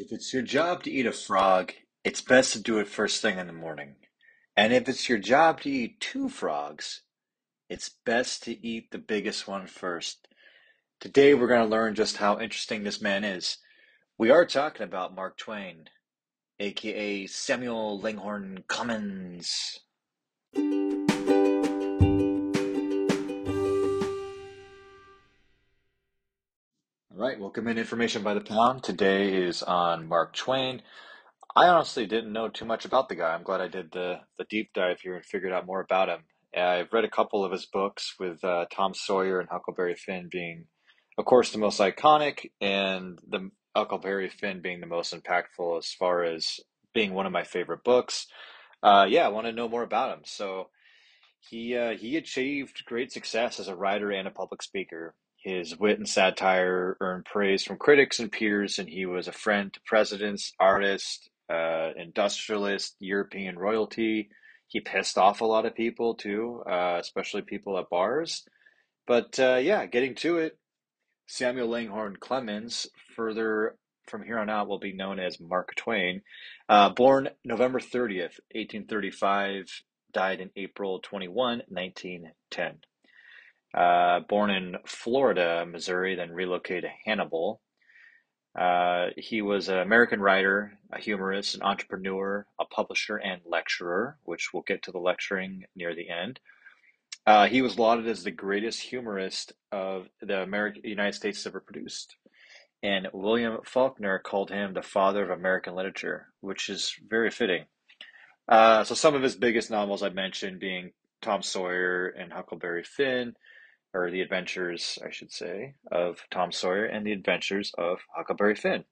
If it's your job to eat a frog, it's best to do it first thing in the morning. And if it's your job to eat two frogs, it's best to eat the biggest one first. Today we're going to learn just how interesting this man is. We are talking about Mark Twain, aka Samuel Langhorne Clemens. Right, welcome in Information by the Pound. Today is on Mark Twain. I honestly didn't know too much about the guy. I'm glad I did the, the deep dive here and figured out more about him. I've read a couple of his books with uh, Tom Sawyer and Huckleberry Finn being, of course, the most iconic, and the Huckleberry Finn being the most impactful as far as being one of my favorite books. Uh, yeah, I want to know more about him. So he uh, he achieved great success as a writer and a public speaker. His wit and satire earned praise from critics and peers, and he was a friend to presidents, artists, uh, industrialists, European royalty. He pissed off a lot of people too, uh, especially people at bars. But uh, yeah, getting to it, Samuel Langhorne Clemens, further from here on out, will be known as Mark Twain. Uh, born November 30th, 1835, died in April 21, 1910. Uh, born in Florida, Missouri, then relocated to Hannibal. Uh, he was an American writer, a humorist, an entrepreneur, a publisher, and lecturer, which we'll get to the lecturing near the end. Uh, he was lauded as the greatest humorist of the American United States ever produced, and William Faulkner called him the father of American literature, which is very fitting. Uh, so some of his biggest novels I mentioned being Tom Sawyer and Huckleberry Finn, or the adventures, I should say, of Tom Sawyer and the adventures of Huckleberry Finn.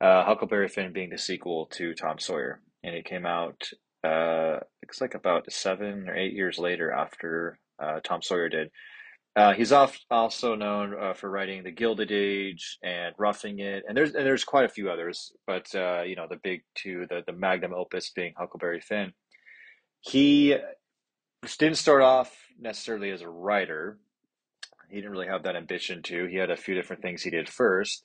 Uh, Huckleberry Finn being the sequel to Tom Sawyer, and it came out uh, looks like about seven or eight years later after uh, Tom Sawyer did. Uh, he's off, also known uh, for writing The Gilded Age and Roughing It, and there's and there's quite a few others, but uh, you know the big two, the the magnum opus being Huckleberry Finn. He didn't start off necessarily as a writer. He didn't really have that ambition to. He had a few different things he did first.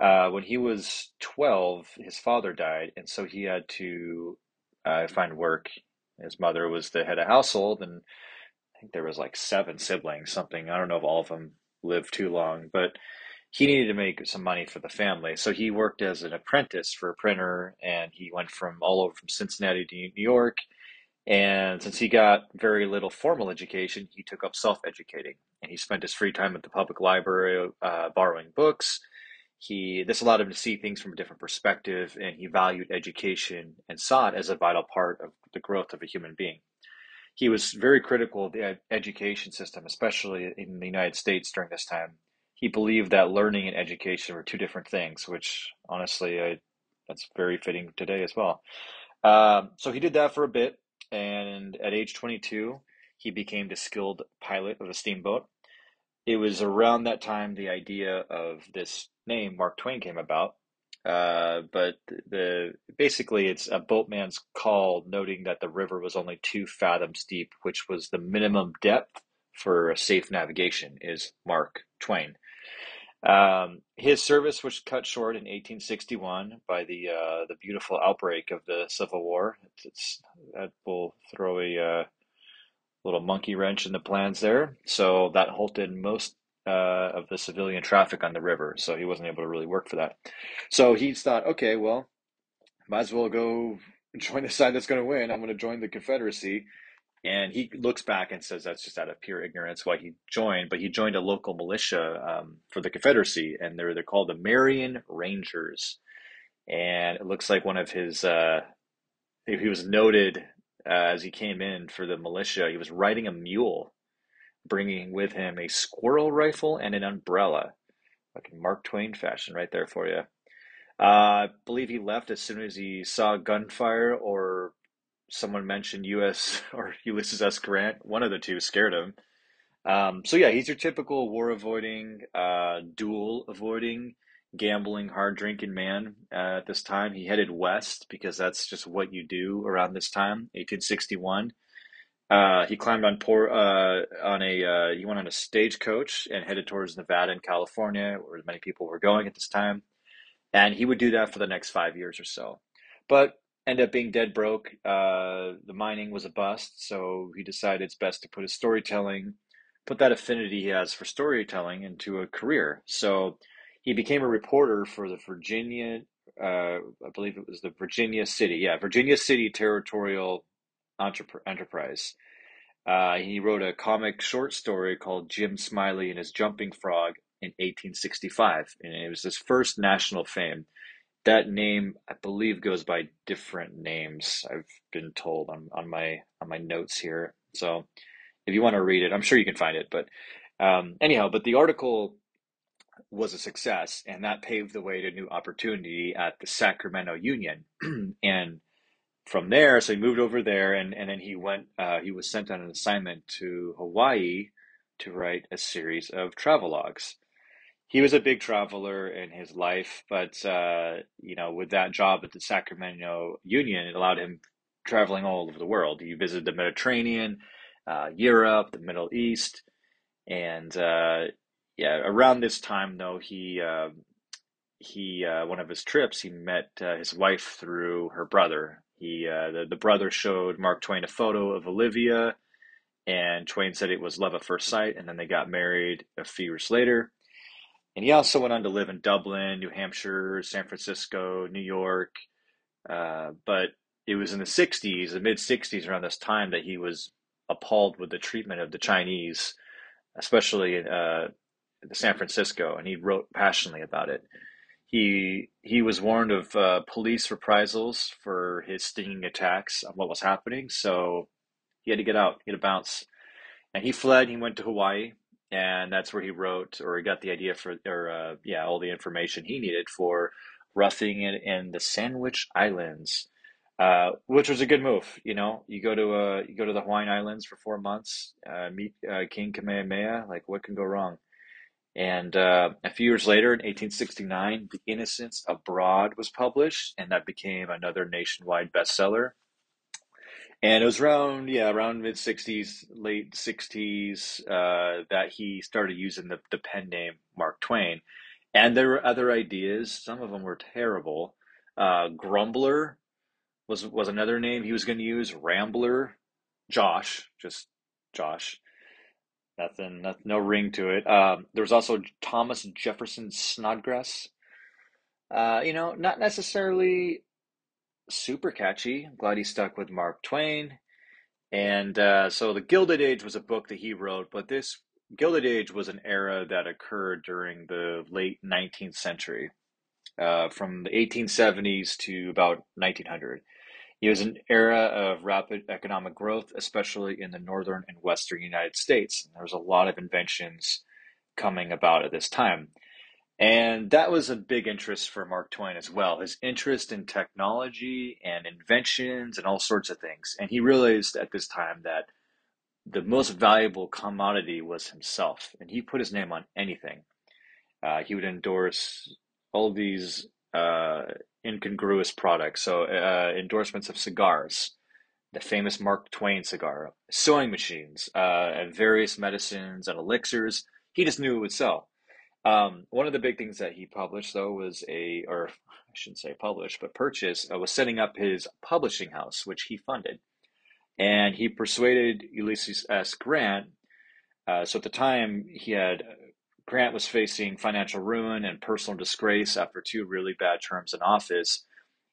Uh, when he was 12, his father died, and so he had to uh, find work. His mother was the head of household, and I think there was like seven siblings, something. I don't know if all of them lived too long, but he needed to make some money for the family. So he worked as an apprentice for a printer, and he went from all over from Cincinnati to New York. And since he got very little formal education, he took up self educating. And he spent his free time at the public library uh, borrowing books. He this allowed him to see things from a different perspective, and he valued education and saw it as a vital part of the growth of a human being. He was very critical of the ed- education system, especially in the United States during this time. He believed that learning and education were two different things, which honestly, I, that's very fitting today as well. Um, so he did that for a bit, and at age 22, he became the skilled pilot of a steamboat. It was around that time the idea of this name, Mark Twain, came about. Uh, but the basically it's a boatman's call noting that the river was only two fathoms deep, which was the minimum depth for a safe navigation, is Mark Twain. Um, his service was cut short in 1861 by the uh, the beautiful outbreak of the Civil War. It's, it's that will throw a uh, little monkey wrench in the plans there. So that halted most uh, of the civilian traffic on the river. So he wasn't able to really work for that. So he thought, okay, well, might as well go join the side that's going to win. I'm going to join the Confederacy. And he looks back and says that's just out of pure ignorance why he joined. But he joined a local militia um, for the Confederacy, and they're they're called the Marion Rangers. And it looks like one of his uh, he was noted uh, as he came in for the militia. He was riding a mule, bringing with him a squirrel rifle and an umbrella, like Mark Twain fashion, right there for you. Uh, I believe he left as soon as he saw gunfire or someone mentioned U.S. or Ulysses S. Grant. One of the two scared him. Um, so yeah, he's your typical war avoiding, uh, duel avoiding, gambling, hard drinking man. Uh, at this time, he headed west because that's just what you do around this time, 1861. Uh, he climbed on poor uh, on a uh, he went on a stagecoach and headed towards Nevada and California, where many people were going at this time. and he would do that for the next five years or so. But ended up being dead broke. Uh, the mining was a bust, so he decided it's best to put his storytelling, put that affinity he has for storytelling into a career. So he became a reporter for the Virginia, uh, I believe it was the Virginia City, yeah, Virginia City Territorial Enterprise. Uh, he wrote a comic short story called Jim Smiley and His Jumping Frog in 1865, and it was his first national fame. That name, I believe, goes by different names. I've been told on, on my on my notes here. So, if you want to read it, I'm sure you can find it. But um, anyhow, but the article was a success, and that paved the way to new opportunity at the Sacramento Union. and from there, so he moved over there, and, and then he went. Uh, he was sent on an assignment to Hawaii to write a series of travelogues he was a big traveler in his life, but uh, you know, with that job at the Sacramento Union, it allowed him traveling all over the world. He visited the Mediterranean, uh, Europe, the Middle East, and uh, yeah, around this time though, he uh, he uh, one of his trips, he met uh, his wife through her brother. He the the brother showed Mark Twain a photo of Olivia, and Twain said it was love at first sight, and then they got married a few years later and he also went on to live in Dublin, New Hampshire, San Francisco, New York. Uh, but it was in the 60s, the mid 60s, around this time, that he was appalled with the treatment of the Chinese, especially in uh, San Francisco, and he wrote passionately about it. He he was warned of uh, police reprisals for his stinging attacks on what was happening, so he had to get out, he had to bounce, and he fled. He went to Hawaii, and that's where he wrote or he got the idea for or uh, yeah all the information he needed for roughing it in the Sandwich Islands, uh, which was a good move. You know, you go to uh, you go to the Hawaiian Islands for four months, uh, meet uh, King Kamehameha. Like, what can go wrong? And uh, a few years later, in 1869, The Innocents Abroad was published, and that became another nationwide bestseller and it was around yeah around mid 60s late 60s uh, that he started using the, the pen name mark twain. And there were other ideas. Some of them were terrible. Uh, grumbler was was another name he was going to use. Rambler josh just josh. Nothing, nothing no ring to it. Um, there was also thomas jefferson snodgrass. Uh, you know not necessarily super catchy. Glad he stuck with Mark Twain. And uh, so The Gilded Age was a book that he wrote, but this Gilded Age was an era that occurred during the late 19th century, uh, from the 1870s to about 1900. It was an era of rapid economic growth, especially in the northern and western United States. There was a lot of inventions coming about at this time. And that was a big interest for Mark Twain as well. His interest in technology and inventions and all sorts of things. And he realized at this time that the most valuable commodity was himself. And he put his name on anything. Uh, he would endorse all these uh, incongruous products. So, uh, endorsements of cigars, the famous Mark Twain cigar, sewing machines, uh, and various medicines and elixirs. He just knew it would sell. Um, one of the big things that he published, though, was a, or I shouldn't say published, but purchased, uh, was setting up his publishing house, which he funded. And he persuaded Ulysses S. Grant. Uh, so at the time, he had Grant was facing financial ruin and personal disgrace after two really bad terms in office.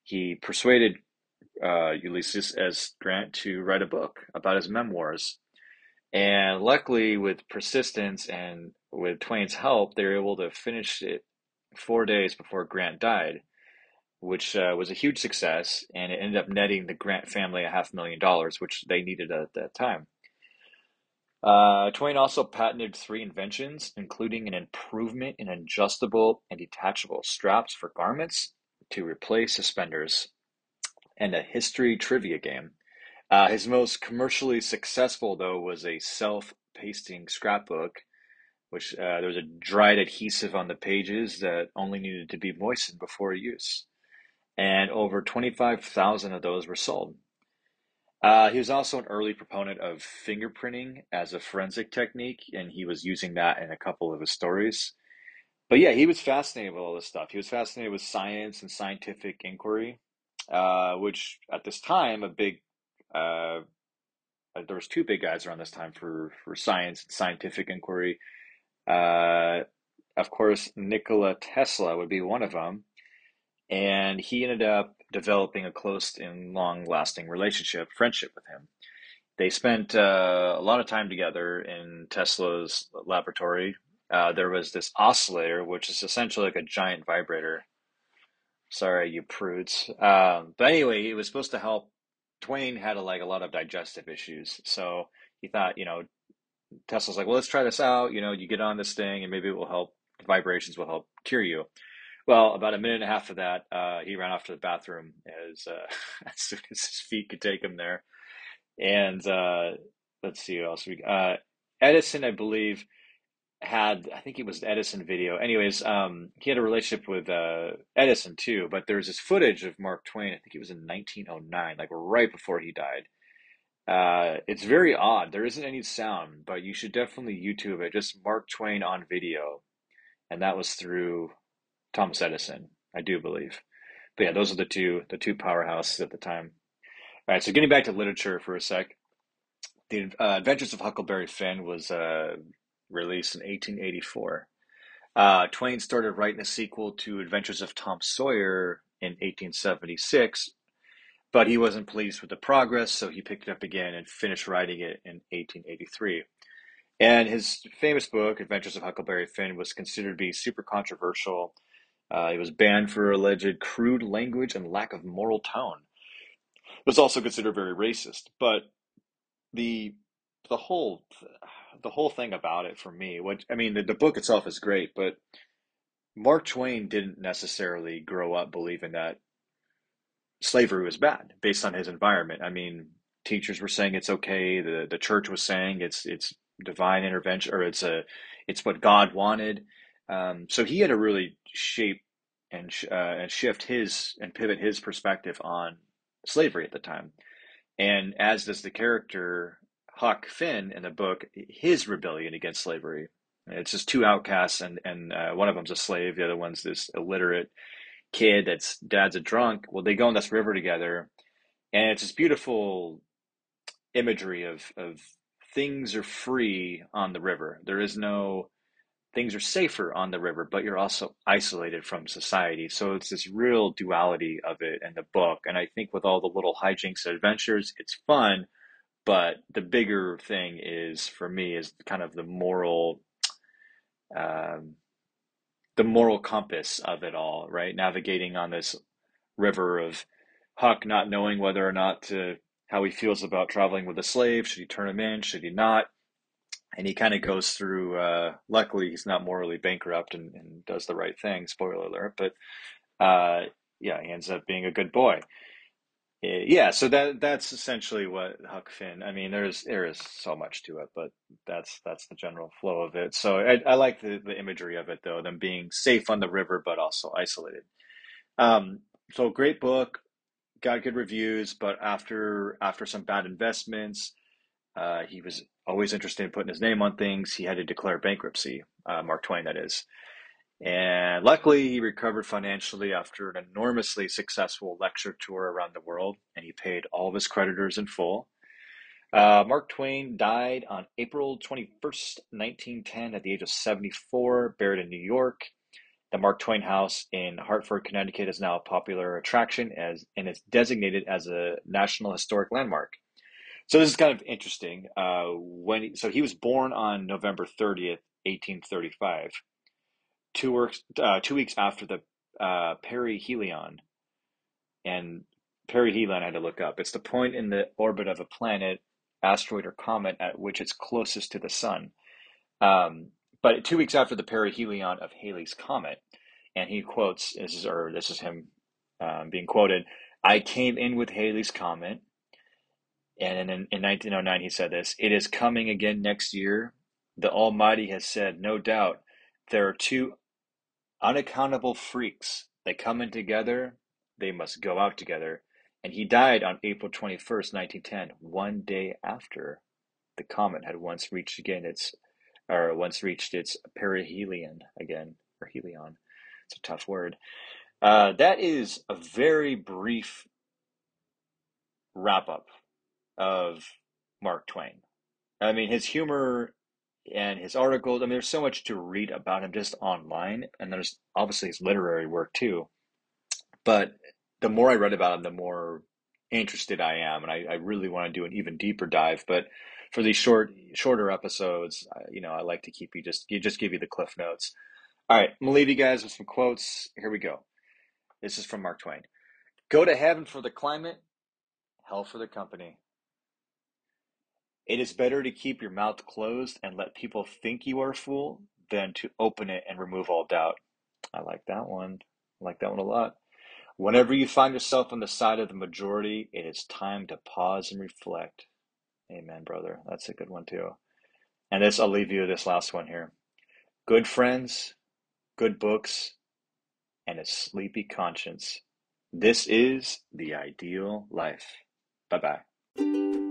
He persuaded uh, Ulysses S. Grant to write a book about his memoirs. And luckily, with persistence and with Twain's help, they were able to finish it four days before Grant died, which uh, was a huge success, and it ended up netting the Grant family a half million dollars, which they needed at that time. Uh, Twain also patented three inventions, including an improvement in adjustable and detachable straps for garments to replace suspenders, and a history trivia game. Uh, his most commercially successful, though, was a self pasting scrapbook which uh, there was a dried adhesive on the pages that only needed to be moistened before use. And over 25,000 of those were sold. Uh, he was also an early proponent of fingerprinting as a forensic technique, and he was using that in a couple of his stories. but yeah, he was fascinated with all this stuff. He was fascinated with science and scientific inquiry, uh, which at this time a big uh, there was two big guys around this time for for science and scientific inquiry. Uh, of course, Nikola Tesla would be one of them, and he ended up developing a close and long lasting relationship, friendship with him. They spent uh, a lot of time together in Tesla's laboratory. Uh, there was this oscillator, which is essentially like a giant vibrator. Sorry, you prudes. Um, but anyway, it was supposed to help. Twain had a, like a lot of digestive issues, so he thought, you know, Tesla's like, well, let's try this out. You know, you get on this thing, and maybe it will help. The vibrations will help cure you. Well, about a minute and a half of that, uh, he ran off to the bathroom as uh, as soon as his feet could take him there. And uh, let's see what else we. Uh, Edison, I believe, had I think it was Edison video. Anyways, um, he had a relationship with uh, Edison too. But there's this footage of Mark Twain. I think it was in 1909, like right before he died. Uh, it's very odd. There isn't any sound, but you should definitely YouTube it. Just Mark Twain on video, and that was through Thomas Edison, I do believe. But yeah, those are the two the two powerhouses at the time. All right, so getting back to literature for a sec, the uh, Adventures of Huckleberry Finn was uh, released in 1884. Uh, Twain started writing a sequel to Adventures of Tom Sawyer in 1876, but he wasn't pleased with the progress, so he picked it up again and finished writing it in 1883. And his famous book, Adventures of Huckleberry Finn, was considered to be super controversial. Uh, it was banned for alleged crude language and lack of moral tone. It was also considered very racist. But the the whole the whole thing about it for me, what I mean, the, the book itself is great, but Mark Twain didn't necessarily grow up believing that slavery was bad based on his environment. I mean, teachers were saying it's okay. The the church was saying it's it's divine intervention or it's a it's what God wanted. Um, so he had to really shape and uh, and shift his and pivot his perspective on slavery at the time. And as does the character Huck Finn in the book, his rebellion against slavery. It's just two outcasts, and and uh, one of them's a slave, the other one's this illiterate kid that's dad's a drunk. Well, they go on this river together, and it's this beautiful imagery of of things are free on the river. There is no things are safer on the river, but you're also isolated from society. So it's this real duality of it in the book. And I think with all the little hijinks and adventures, it's fun. But the bigger thing is for me is kind of the moral, um, the moral compass of it all, right? Navigating on this river of Huck not knowing whether or not to how he feels about traveling with a slave. Should he turn him in? Should he not? and he kind of goes through. Uh, luckily, he's not morally bankrupt and, and, does the right thing. Spoiler alert! But uh, yeah, he ends up being a good boy. Yeah, so that that's essentially what Huck Finn. I mean, there's there is so much to it, but that's that's the general flow of it. So I, I like the the imagery of it though, them being safe on the river but also isolated. Um, so great book, got good reviews, but after after some bad investments, uh, he was always interested in putting his name on things. He had to declare bankruptcy, uh, Mark Twain, that is. And luckily, he recovered financially after an enormously successful lecture tour around the world, and he paid all of his creditors in full. Uh, Mark Twain died on April 21st, 1910, at the age of 74, buried in New York. The Mark Twain House in Hartford, Connecticut is now a popular attraction as, and is designated as a National Historic Landmark. So this is kind of interesting. Uh, when so he was born on November thirtieth, eighteen thirty-five. Two weeks uh, two weeks after the uh, perihelion, and perihelion I had to look up. It's the point in the orbit of a planet, asteroid, or comet at which it's closest to the sun. Um, but two weeks after the perihelion of Halley's comet, and he quotes this is or this is him um, being quoted. I came in with Halley's comet and in, in 1909, he said this It is coming again next year. The Almighty has said, no doubt, there are two unaccountable freaks. They come in together, they must go out together. And he died on April 21st, 1910, one day after the comet had once reached again its, or once reached its perihelion again, or Helion. It's a tough word. Uh, that is a very brief wrap up of Mark Twain. I mean, his humor and his articles. I mean, there's so much to read about him just online, and there's obviously his literary work too. But the more I read about him, the more interested I am, and I, I really want to do an even deeper dive. But for these short, shorter episodes, you know, I like to keep you just just give you the cliff notes. All right, I'm gonna leave you guys with some quotes. Here we go. This is from Mark Twain. Go to heaven for the climate, hell for the company. It is better to keep your mouth closed and let people think you are a fool than to open it and remove all doubt. I like that one. I like that one a lot. Whenever you find yourself on the side of the majority, it is time to pause and reflect. Amen, brother. That's a good one, too. And this, I'll leave you this last one here. Good friends, good books, and a sleepy conscience. This is the ideal life. Bye bye.